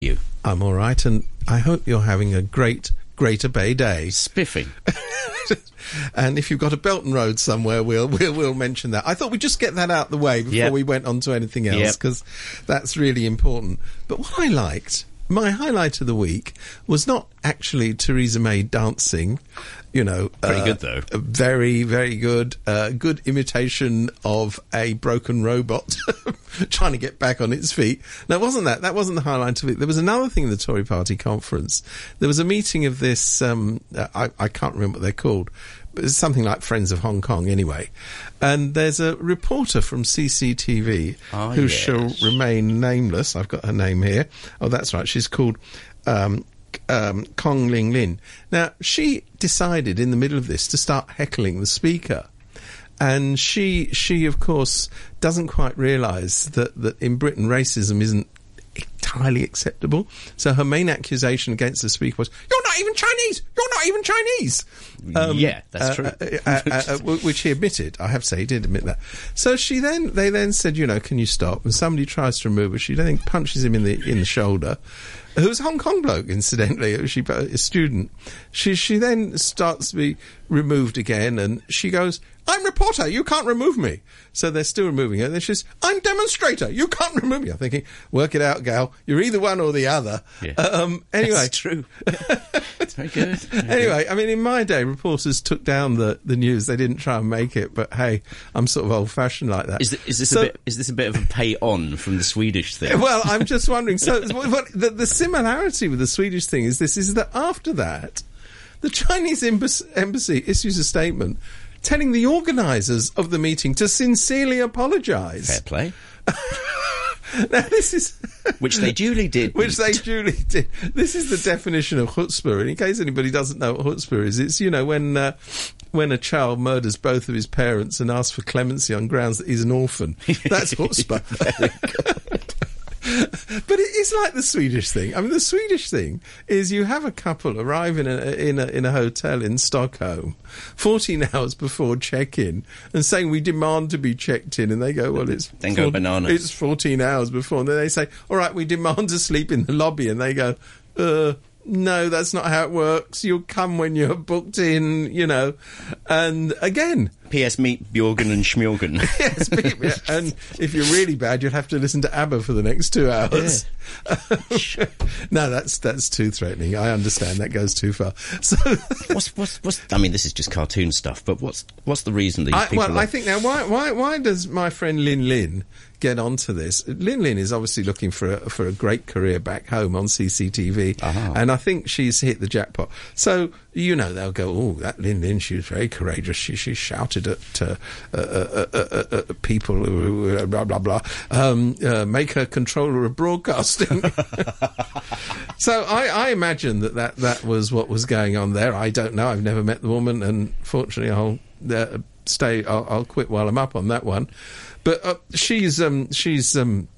You I'm all right, and I hope you're having a great Greater Bay Day. spiffing. and if you've got a Belt and Road somewhere, we'll we'll, we'll mention that. I thought we'd just get that out of the way before Yep. we went on to anything else Yep. because that's really important. But what I liked, my highlight of the week, was not actually Theresa May dancing. You know, Pretty uh, good, though. a Very, very good. Uh, good imitation of a broken robot trying to get back on its feet. No, it wasn't that. That wasn't the highlight of it. There was another thing in the Tory Party conference. There was a meeting of this. Um, uh, I, I can't remember what they're called, something like Friends of Hong Kong, anyway. And there's a reporter from CCTV Ah, who yes. shall remain nameless. I've got her name here. Oh, that's right. She's called. Um, um, Kong Ling Lin. Now, she decided in the middle of this to start heckling the speaker. And she, she of course, doesn't quite realise that, that in Britain racism isn't entirely acceptable. So her main accusation against the speaker was, "You're not even Chinese. You're not even Chinese." yeah, that's uh, true. uh, uh, uh, uh, which he admitted. I have to say, he did admit that. So she then, they then said, you know, can you stop? And somebody tries to remove her. She then punches him in the in the shoulder. Who's a Hong Kong bloke, incidentally? She a student. She she then starts to be removed again, and she goes, "I'm reporter. You can't remove me." So they're still removing her. Then she says, "I'm demonstrator. You can't remove me." I'm thinking, work it out, gal. You're either one or the other. Yeah. Um, anyway, That's true. Very good. Very good. Anyway, I mean, in my day, reporters took down the, the news. They didn't try and make it, but hey, I'm sort of old fashioned like that. Is, th- is this So- a bit? Is this a bit of a pay on from the Swedish thing? Well, I'm just wondering. So, what, the, the similarity with the Swedish thing is this: is that after that, the Chinese embassy, embassy issues a statement telling the organisers of the meeting to sincerely apologise. Fair play. Now, this is. Which they duly did. Which they duly did. This is the definition of chutzpah. And in case anybody doesn't know what chutzpah is, it's you know when uh, when a child murders both of his parents and asks for clemency on grounds that he's an orphan. That's chutzpah. but it is like the Swedish thing. I mean, the Swedish thing is you have a couple arrive in a in a in a hotel in Stockholm, fourteen hours before check-in, and saying we demand to be checked in, and they go, well, it's Then go bananas. It's fourteen hours before, and then they say, all right, we demand to sleep in the lobby, and they go, uh. No, that's not how it works. You'll come when you're booked in, you know. And again, P.S. Meet Bjorgen and Schmjorgen. yes, yeah, and if you're really bad, you'd have to listen to ABBA for the next two hours. no, that's that's too threatening. I understand that goes too far. So, what's what's what's? I mean, this is just cartoon stuff. But what's what's the reason these I, people? well, are, I think now, why why why does my friend Lin Lin get onto this? Lin Lin is obviously looking for a, for a great career back home on CCTV, Aha. and I think she's hit the jackpot. So you know they'll go, oh, that Lin Lin, she was very courageous. She she shouted at uh, uh, uh, uh, uh, uh, people who uh, blah blah blah, um, uh, make her controller of broadcasting. So I, I imagine that, that that was what was going on there. I don't know. I've never met the woman, and fortunately, I'll uh, stay. I'll, I'll quit while I'm up on that one. But uh, she's um, she's um,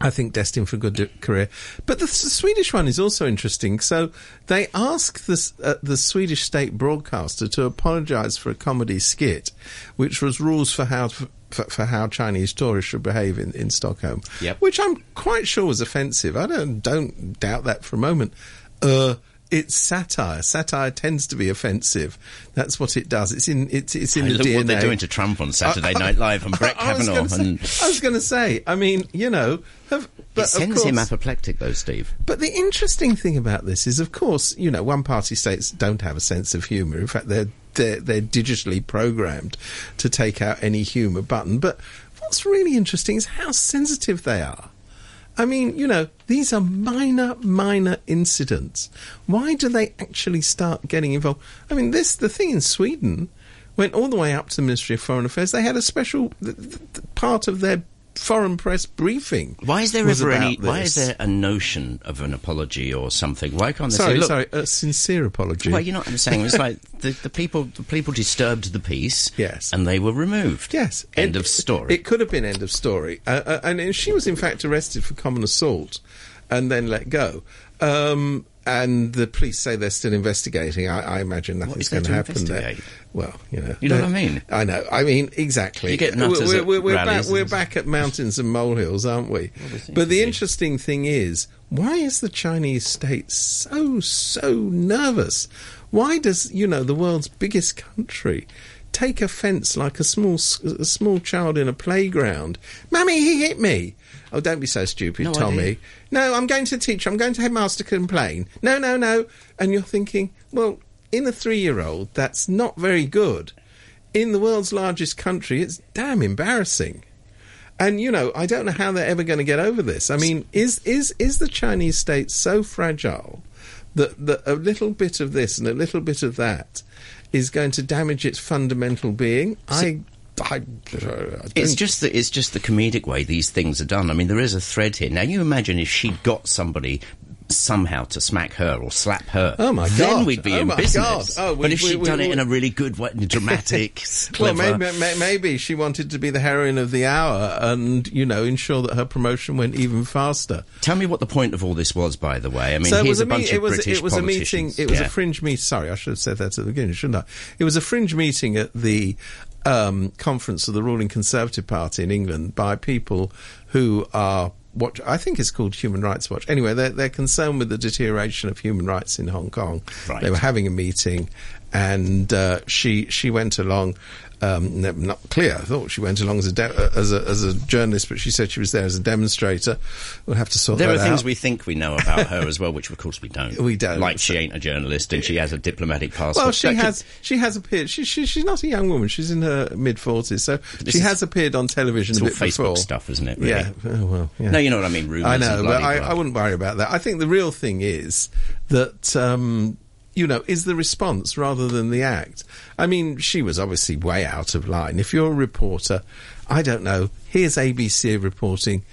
I think destined for a good career. But the, Swedish one is also interesting. So they ask the uh, the Swedish state broadcaster to apologise for a comedy skit, which was rules for how. To, for, for how Chinese tourists should behave in, in Stockholm, Yep. which I'm quite sure was offensive. I don't don't doubt that for a moment. Uh, it's satire. Satire tends to be offensive. That's what it does. It's in it's it's in Hey, the look DNA. what they're doing to Trump on Saturday Night Live and Brett Kavanaugh. say- and I was going to say. I mean, you know, have, but it sends him apoplectic, though, Steve. but the interesting thing about this is, of course, you know, one party states don't have a sense of humour. In fact, they're they're, they're digitally programmed to take out any humour button. But what's really interesting is how sensitive they are. I mean, you know, these are minor, minor incidents. Why do they actually start getting involved? I mean, this the thing in Sweden went all the way up to the Ministry of Foreign Affairs. They had a special th- th- part of their foreign press briefing. Why is there ever any? Why is there a notion of an apology or something? Why can't they Sorry, say, "Look"? sorry, a sincere apology. Well, you know what I'm saying. It's like the, the people the people disturbed the peace, Yes. and they were removed. Yes. End It- of story. It could have been end of story. Uh, uh, and she was, in fact, arrested for common assault. and then let go. Um, and the police say they're still investigating. I, I imagine nothing's going to happen there. Well, you know, You know what I mean? I know. I mean, exactly. You get nutters we're, we're, we're back. We're back at mountains and molehills, aren't we? we seem but the interesting thing is, why is the Chinese state so so nervous? Why does you know the world's biggest country? Take offence like a small a small child in a playground. Mummy, he hit me. Oh, don't be so stupid, No Tommy. No, I'm going to the teacher. I'm going to headmaster complain. No, no, no. And you're thinking, well, in a three-year-old, that's not very good. In the world's largest country, it's damn embarrassing. And you know, I don't know how they're ever going to get over this. I mean, is is is the Chinese state so fragile that that a little bit of this and a little bit of that is going to damage its fundamental being? I, I, I It's just the it's just the comedic way these things are done. I mean, there is a thread here. Now, you imagine if she'd got somebody somehow to smack her or slap her. Oh, my god! Then we'd be Oh, in my business. God. Oh, we- but if we- she'd we- done it in a really good way, dramatic, Well, maybe, maybe she wanted to be the heroine of the hour and, you know, ensure that her promotion went even faster. Tell me what the point of all this was, by the way. I mean, so it here's was a, bunch of it was, British it was a meeting. It was Yeah. a fringe meeting. Sorry, I should have said that at the beginning, shouldn't I? It was a fringe meeting at the um, conference of the ruling Conservative Party in England by people who are what I think is called Human Rights Watch. Anyway, they're, they're concerned with the deterioration of human rights in Hong Kong. Right. They were having a meeting, and uh, she she went along. Um, not clear. I thought she went along as a, de- uh, as a as a journalist, but she said she was there as a demonstrator. We'll have to sort that out. There are things out. we think we know about her as well, which of course we don't. We don't. Like she ain't a journalist and she has a diplomatic passport. Well, she That could- has she has appeared. She, she she's not a young woman. She's in her mid forties, so she has appeared on television It's a all Facebook before. stuff, isn't it? Really? Yeah. Oh, well. Yeah. No, you know what I mean. Rumours I know, but I. I wouldn't worry about that. I think the real thing is that um, you know is the response rather than the act. I mean, she was obviously way out of line. If you're a reporter, I don't know. Here's ABC reporting.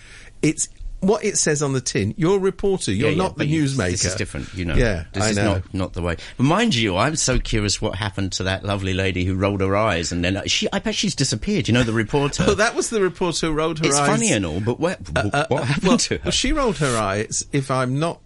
It's what it says on the tin. You're a reporter. You're Yeah, yeah, not the but you- newsmaker. This is different, you know. Yeah, this I is know. not not the way. But mind you, I'm so curious what happened to that lovely lady who rolled her eyes and then uh, she. I bet she's disappeared. You know, the reporter. Well, that was the reporter who rolled her it's eyes. funny and all, but what, Uh, what uh, happened well, to her? well, she rolled her eyes, if I'm not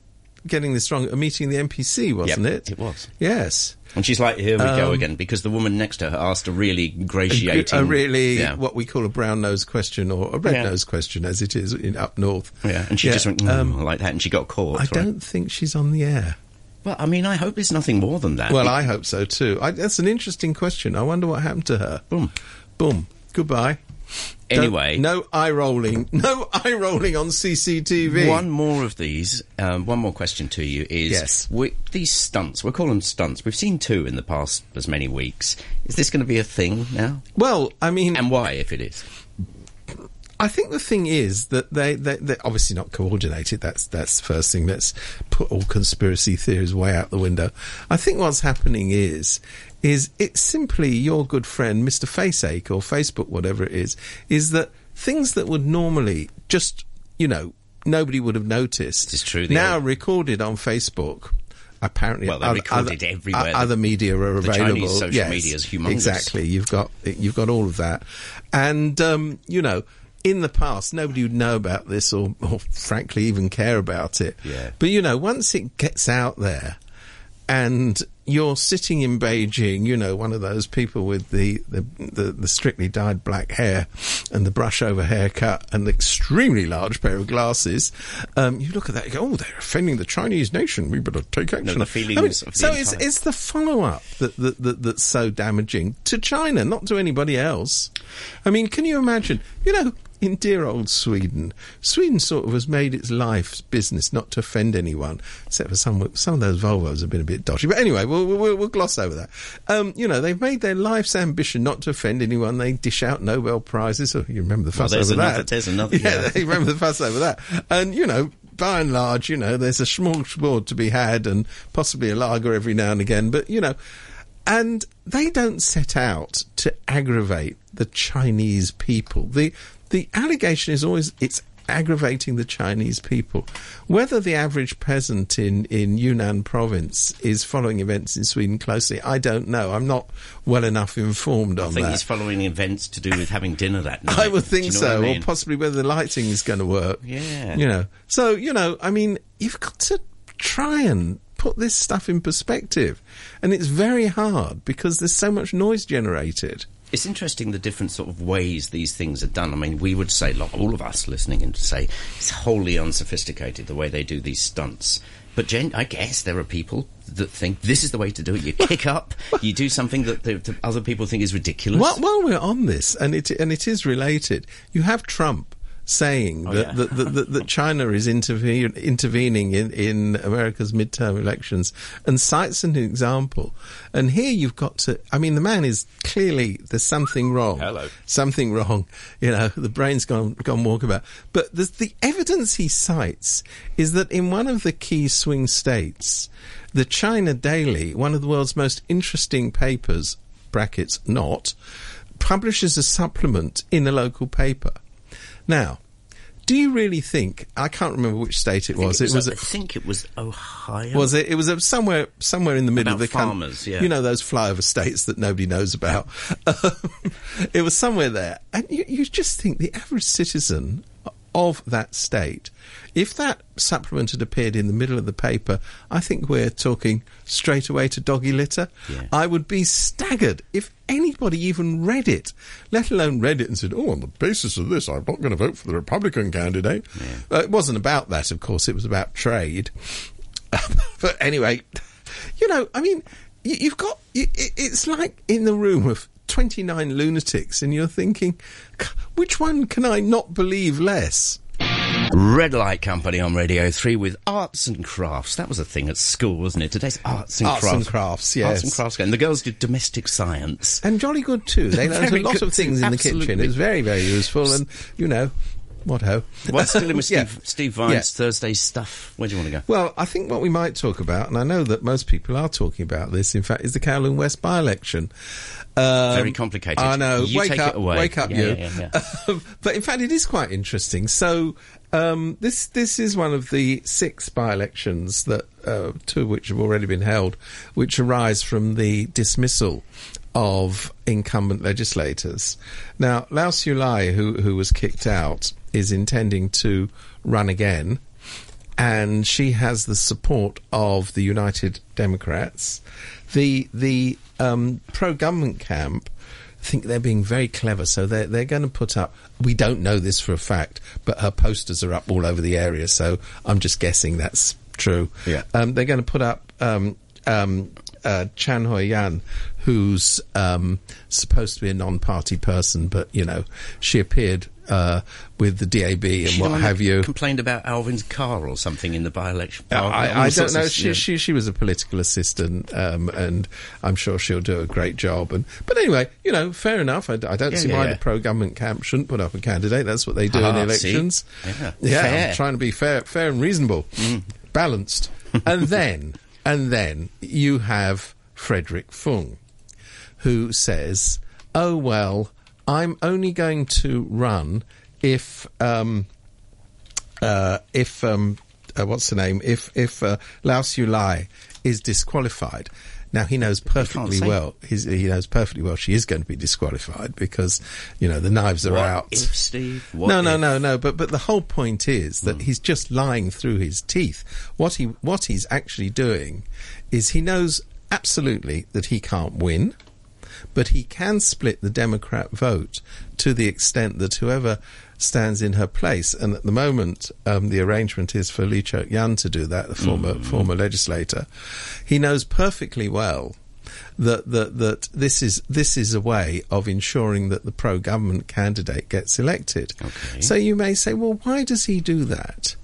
getting this wrong, a meeting in the NPC, wasn't Yep, it? it was. Yes. And she's like, "Here we go Um, again," because the woman next to her asked a really A, ingratiating, a really, yeah. what we call a brown nose question, or a red Yeah. nose question, as it is in up north. yeah, and she Yeah, just went mm, um, like that, and she got caught. I right? don't think she's on the air. Well, I mean, I hope it's nothing more than that. Well, I hope so too. I, that's an interesting question. I wonder what happened to her. Boom. Boom. Goodbye. Don't- Anyway, no eye rolling. No eye rolling on CCTV. One more of these. Um, one more question to you is: Yes. we, these stunts. We'll call them stunts. We've seen two in the past as many weeks. Is this going to be a thing now? Well, I mean, And why, if it is? I think the thing is that they, they they're obviously not coordinated. That's that's the first thing. Let's put all conspiracy theories way out the window. I think what's happening is is it's simply your good friend Mr. Faceache or Facebook, whatever it is, is that things that would normally just you know nobody would have noticed. It's true, now old- recorded on Facebook. Apparently, Well, they're other, recorded other, everywhere. Other media are The available. Chinese social yes, media is humongous. Exactly. You've got you've got all of that, and um, you know, in the past, nobody would know about this, or, or frankly, even care about it. Yeah. But you know, once it gets out there, and you're sitting in Beijing, you know, one of those people with the the, the, the strictly dyed black hair and the brush over haircut and the extremely large pair of glasses. Um, you look at that, you go, "Oh, they're offending the Chinese nation. We better take action." the I feelings mean, of the so it's it's the follow up that, that, that that's so damaging to China, not to anybody else. I mean, can you imagine? You know, in dear old Sweden, Sweden sort of has made its life's business not to offend anyone, except for some some of those Volvos have been a bit dodgy. But anyway, we'll we'll, we'll gloss over that. Um, you know, they've made their life's ambition not to offend anyone. They dish out Nobel prizes. Oh, you remember the fuss there's over another- that? there's another, Yeah, yeah. they remember the fuss over that. And you know, by and large, you know, there's a smorgasbord to be had, and possibly a lager every now and again. But you know, and they don't set out to aggravate the Chinese people. The the allegation is always it's aggravating the Chinese people. Whether the average peasant in, in Yunnan province is following events in Sweden closely, I don't know. I'm not well enough informed I on think that. he's following events to do with having dinner that night. I would think you know so, I mean? or possibly whether the lighting is going to work. Yeah. You know. So, you know, I mean, you've got to try and put this stuff in perspective. And it's very hard because there's so much noise generated. It's interesting the different sort of ways these things are done. I mean, we would say, like, all of us listening and say it's wholly unsophisticated the way they do these stunts. But gen- I guess there are people that think this is the way to do it. You kick up, you do something that the, the other people think is ridiculous. While, while we're on this, and it and it is related, you have Trump saying Oh, that, yeah. that, that, that, that China is intervene, intervening in, in America's midterm elections and cites an example. And here you've got to, I mean, the man is clearly, there's something wrong. Hello. Something wrong. You know, the brain's gone, gone walkabout. But the, the evidence he cites is that in one of the key swing states, the China Daily, one of the world's most interesting papers, brackets not, publishes a supplement in a local paper. Now, do you really think? I can't remember which state it was. it was, I think it was Ohio. was it? It was a, somewhere somewhere in the middle About of the farmers, yeah. You know those flyover states that nobody knows about. it was somewhere there, and you, you just think the average citizen of that state, if that supplement had appeared in the middle of the paper, I think we're talking straight away to doggy litter. Yeah. I would be staggered if anybody even read it, let alone read it and said, "Oh, on the basis of this, I'm not going to vote for the Republican candidate." Uh, it wasn't about that, of course. It was about trade. but anyway, you know, I mean, you, you've got you, it, it's like in the room of 29 lunatics, and you're thinking, which one can I not believe less? Red Light Company on Radio 3 with arts and crafts. That was a thing at school, wasn't it? Today's arts and Arts crafts. and crafts, yes. Arts and crafts. And the girls did domestic science. And jolly good too. They learned a lot of things too, in the kitchen. It was very, very useful, and you know, what ho. Well, still in with Yeah. Steve, Steve Vines' Yeah. Thursday stuff. Where do you want to go? Well, I think what we might talk about, and I know that most people are talking about this, in fact, is the Kowloon West by-election. Um, Very complicated. I know. You wake take up, it away. wake up, Yeah, you. yeah, yeah, but in fact, it is quite interesting. So um, this this is one of the six by-elections that uh, two of which have already been held, which arise from the dismissal of incumbent legislators. Now, Lau Siu Lai, who who was kicked out, is intending to run again and she has the support of the United Democrats. The the um, pro government camp think they're being very clever, so they're they're going to put up. We don't know this for a fact, but her posters are up all over the area, so I'm just guessing that's true. Yeah. um, they're going to put up. Um, um, uh, Chan Hoi Yan, who's um, supposed to be a non-party person, but you know she appeared uh, with the DAB and She what have you. Complained about Alvin's car or something in the by-election. Uh, I, I don't know. of- She, yeah. she she was a political assistant, um, and I'm sure she'll do a great job. And but anyway, you know, fair enough. I don't Yeah, see yeah, why the pro government camp shouldn't put up a candidate. That's what they do in Ah, elections. see? Yeah. yeah. Fair. I'm trying to be fair, fair and reasonable, Mm. balanced. and then and then you have Frederick Fung, who says, "Oh well, I'm only going to run if." Um, uh, if um, uh, what's the name? If if uh, Lau Siu Lai is disqualified. Now he knows perfectly well. He's, he knows perfectly well she is going to be disqualified because you know the knives are What out. if, Steve? No, no, if? no, no. But but the whole point is that hmm. he's just lying through his teeth. What he what he's actually doing is he knows absolutely that he can't win, but he can split the Democrat vote to the extent that whoever stands in her place, and at the moment um, the arrangement is for Lee Cheuk Yan to do that, the former former legislator. He knows perfectly well that that that this is this is a way of ensuring that the pro government candidate gets elected. Okay. So you may say, well, why does he do that?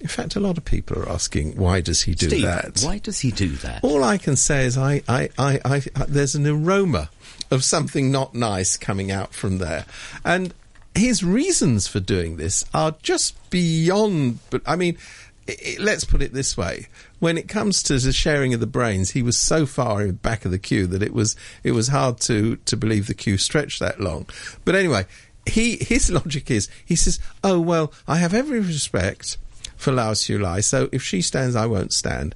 In fact, a lot of people are asking, why does he do Steve, that? why does he do that? All I can say is I, I, I, I, there's an aroma of something not nice coming out from there. And his reasons for doing this are just beyond, but I mean, i i let's put it this way. When it comes to the sharing of the brains, he was so far in back of the queue that it was, it was hard to, to believe the queue stretched that long. But anyway, he his logic is he says, "Oh well, I have every respect for Lau Siu Lai, so if she stands, I won't stand."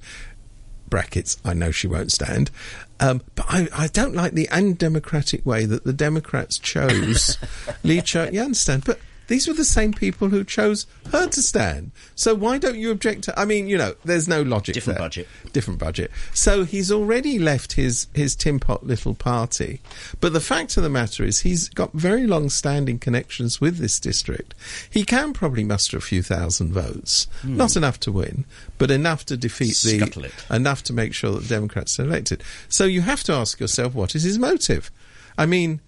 Brackets, I know she won't stand. Um, but I, I don't like the undemocratic way that the Democrats chose Lee Cheuk Yan stand. But these were the same people who chose her to stand. So why don't you object to? I mean, you know, there's no logic. Different there. budget. Different budget. So he's already left his his tin pot little party. But the fact of the matter is, he's got very long-standing connections with this district. He can probably muster a few thousand votes, not enough to win, but enough to defeat Hmm. Scuttle the it. enough to make sure that the Democrats are elected. So you have to ask yourself, what is his motive? I mean,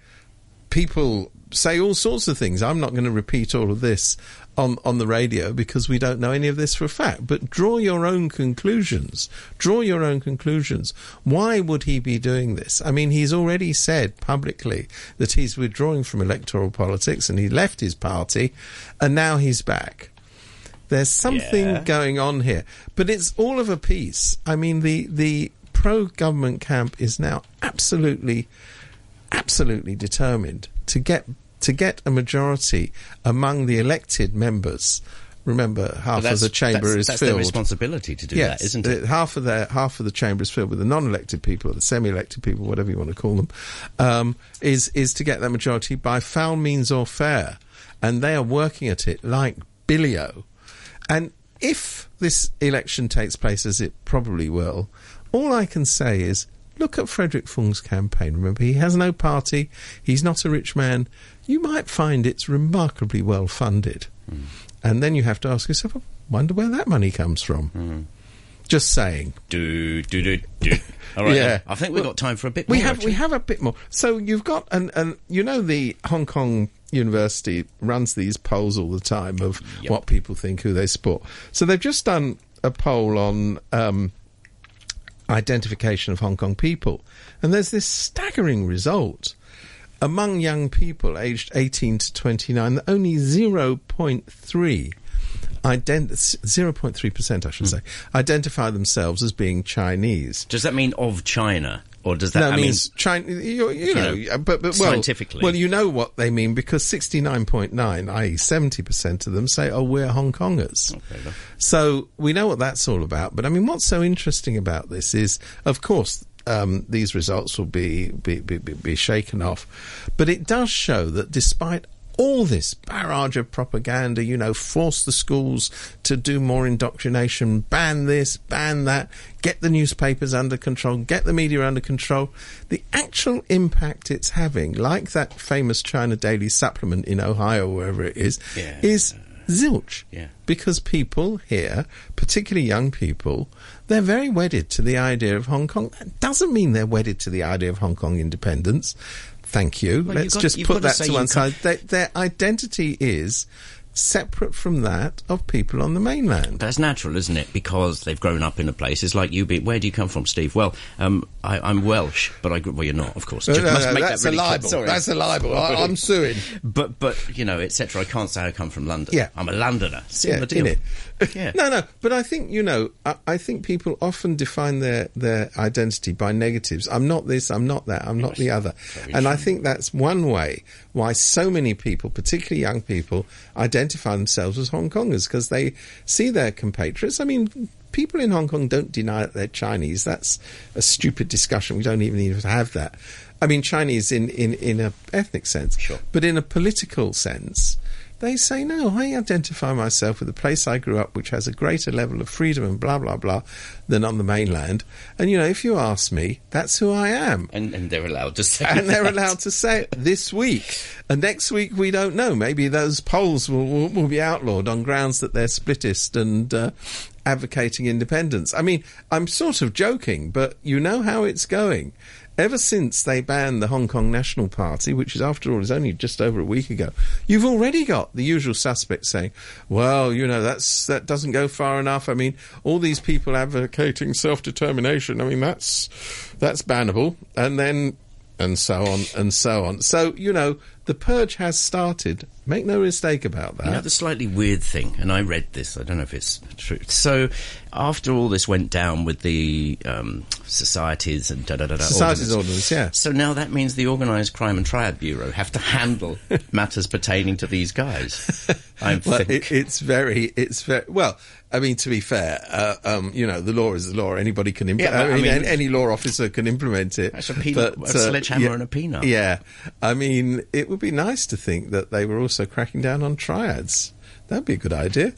people say all sorts of things. I'm not going to repeat all of this on, on the radio because we don't know any of this for a fact. But draw your own conclusions. Draw your own conclusions. Why would he be doing this? I mean, he's already said publicly that he's withdrawing from electoral politics and he left his party and now he's back. There's something Yeah. going on here, but it's all of a piece. I mean, the the pro government camp is now absolutely, absolutely determined to get to get a majority among the elected members. Remember, half of the chamber that's, is that's filled. their responsibility to do Yes, that, isn't it? uh, Half of the half of the chamber is filled with the non-elected people, or the semi-elected people, whatever you want to call them, um, is is to get that majority by foul means or fair, and they are working at it like billio. And if this election takes place, as it probably will, all I can say is look at Frederick Fung's campaign. Remember, he has no party. He's not a rich man. You might find it's remarkably well funded. And then you have to ask yourself, I wonder where that money comes from. Just saying. Do do do do. All right. Yeah. I think we've Well, got time for a bit We more. have we have a bit more. So you've got and and you know the Hong Kong University runs these polls all the time of Yep. what people think who they support. So they've just done a poll on um, identification of Hong Kong people, and there's this staggering result among young people aged 18 to 29 that only 0.3 ident- 0.3% I should hmm. say identify themselves as being Chinese. Does that mean of China, or does that? no, I it mean, means China. You, you know, know, but, but well, scientifically. Well, you know what they mean because sixty-nine point nine, i.e., seventy percent of them say, "Oh, we're Hong Kongers." Okay. So we know what that's all about. But I mean, what's so interesting about this is, of course. Um, these results will be, be be be shaken off, but it does show that despite all this barrage of propaganda, you know, force the schools to do more indoctrination, ban this, ban that, get the newspapers under control, get the media under control. The actual impact it's having, like that famous China Daily supplement in Ohio, wherever it is, Yeah. is zilch. Yeah. Because people here, particularly young people, they're very wedded to the idea of Hong Kong. That doesn't mean they're wedded to the idea of Hong Kong independence. Thank you. Well, Let's got- just put to that to one side. Their, their identity is separate from that of people on the mainland. That's natural, isn't it? Because they've grown up in a place. It's like you. Be, where do you come from, Steve? Well, um, I, I'm Welsh, but I. Well, you're not, of course. Just must make that really clear. Sorry. That's a libel. I, I'm suing. But but you know, etc. I can't say I come from London. Yeah. I'm a Londoner. Similar deal. innit? Yeah. no, no, but I think you know, I, I think people often define their their identity by negatives. I'm not this. I'm not that. I'm not the other. very And I think that's one way why so many people, particularly young people, identify themselves as Hong Kongers because they see their compatriots. I mean. People in Hong Kong don't deny that they're Chinese. That's a stupid discussion. We don't even need to have that. I mean, Chinese in, in, in a ethnic sense, Sure. but in a political sense, they say, no, I identify myself with the place I grew up, which has a greater level of freedom and blah, blah, blah, than on the mainland. And, you know, if you ask me, that's who I am. And and they're allowed to say. And they're allowed to say it this week. And next week, we don't know. Maybe those polls will, will, will be outlawed on grounds that they're splittist and uh, advocating independence. I mean, I'm sort of joking, but you know how it's going. Ever since they banned the Hong Kong National Party, which is after all is only just over a week ago, you've already got the usual suspects saying, "Well, you know that's that doesn't go far enough." I mean, all these people advocating self-determination. I mean, that's that's bannable. And then and so on and so on. So, you know, the purge has started. Make no mistake about that. You know, the slightly weird thing, and I read this, I don't know if it's true. So, after all this went down with the um, societies and da da da da. Societies ordinance, yeah. So now that means the Organised Crime and Triad Bureau have to handle matters pertaining to these guys. I well, think. it, it's very, it's very well. I mean, to be fair, uh, um, you know, the law is the law. Anybody can implement. Yeah, but, I, I mean, mean- any, law officer can implement it. That's a peanut- a sledgehammer and a peanut. Yeah, I mean, it would be nice to think that they were also cracking down on triads. That'd be a good idea.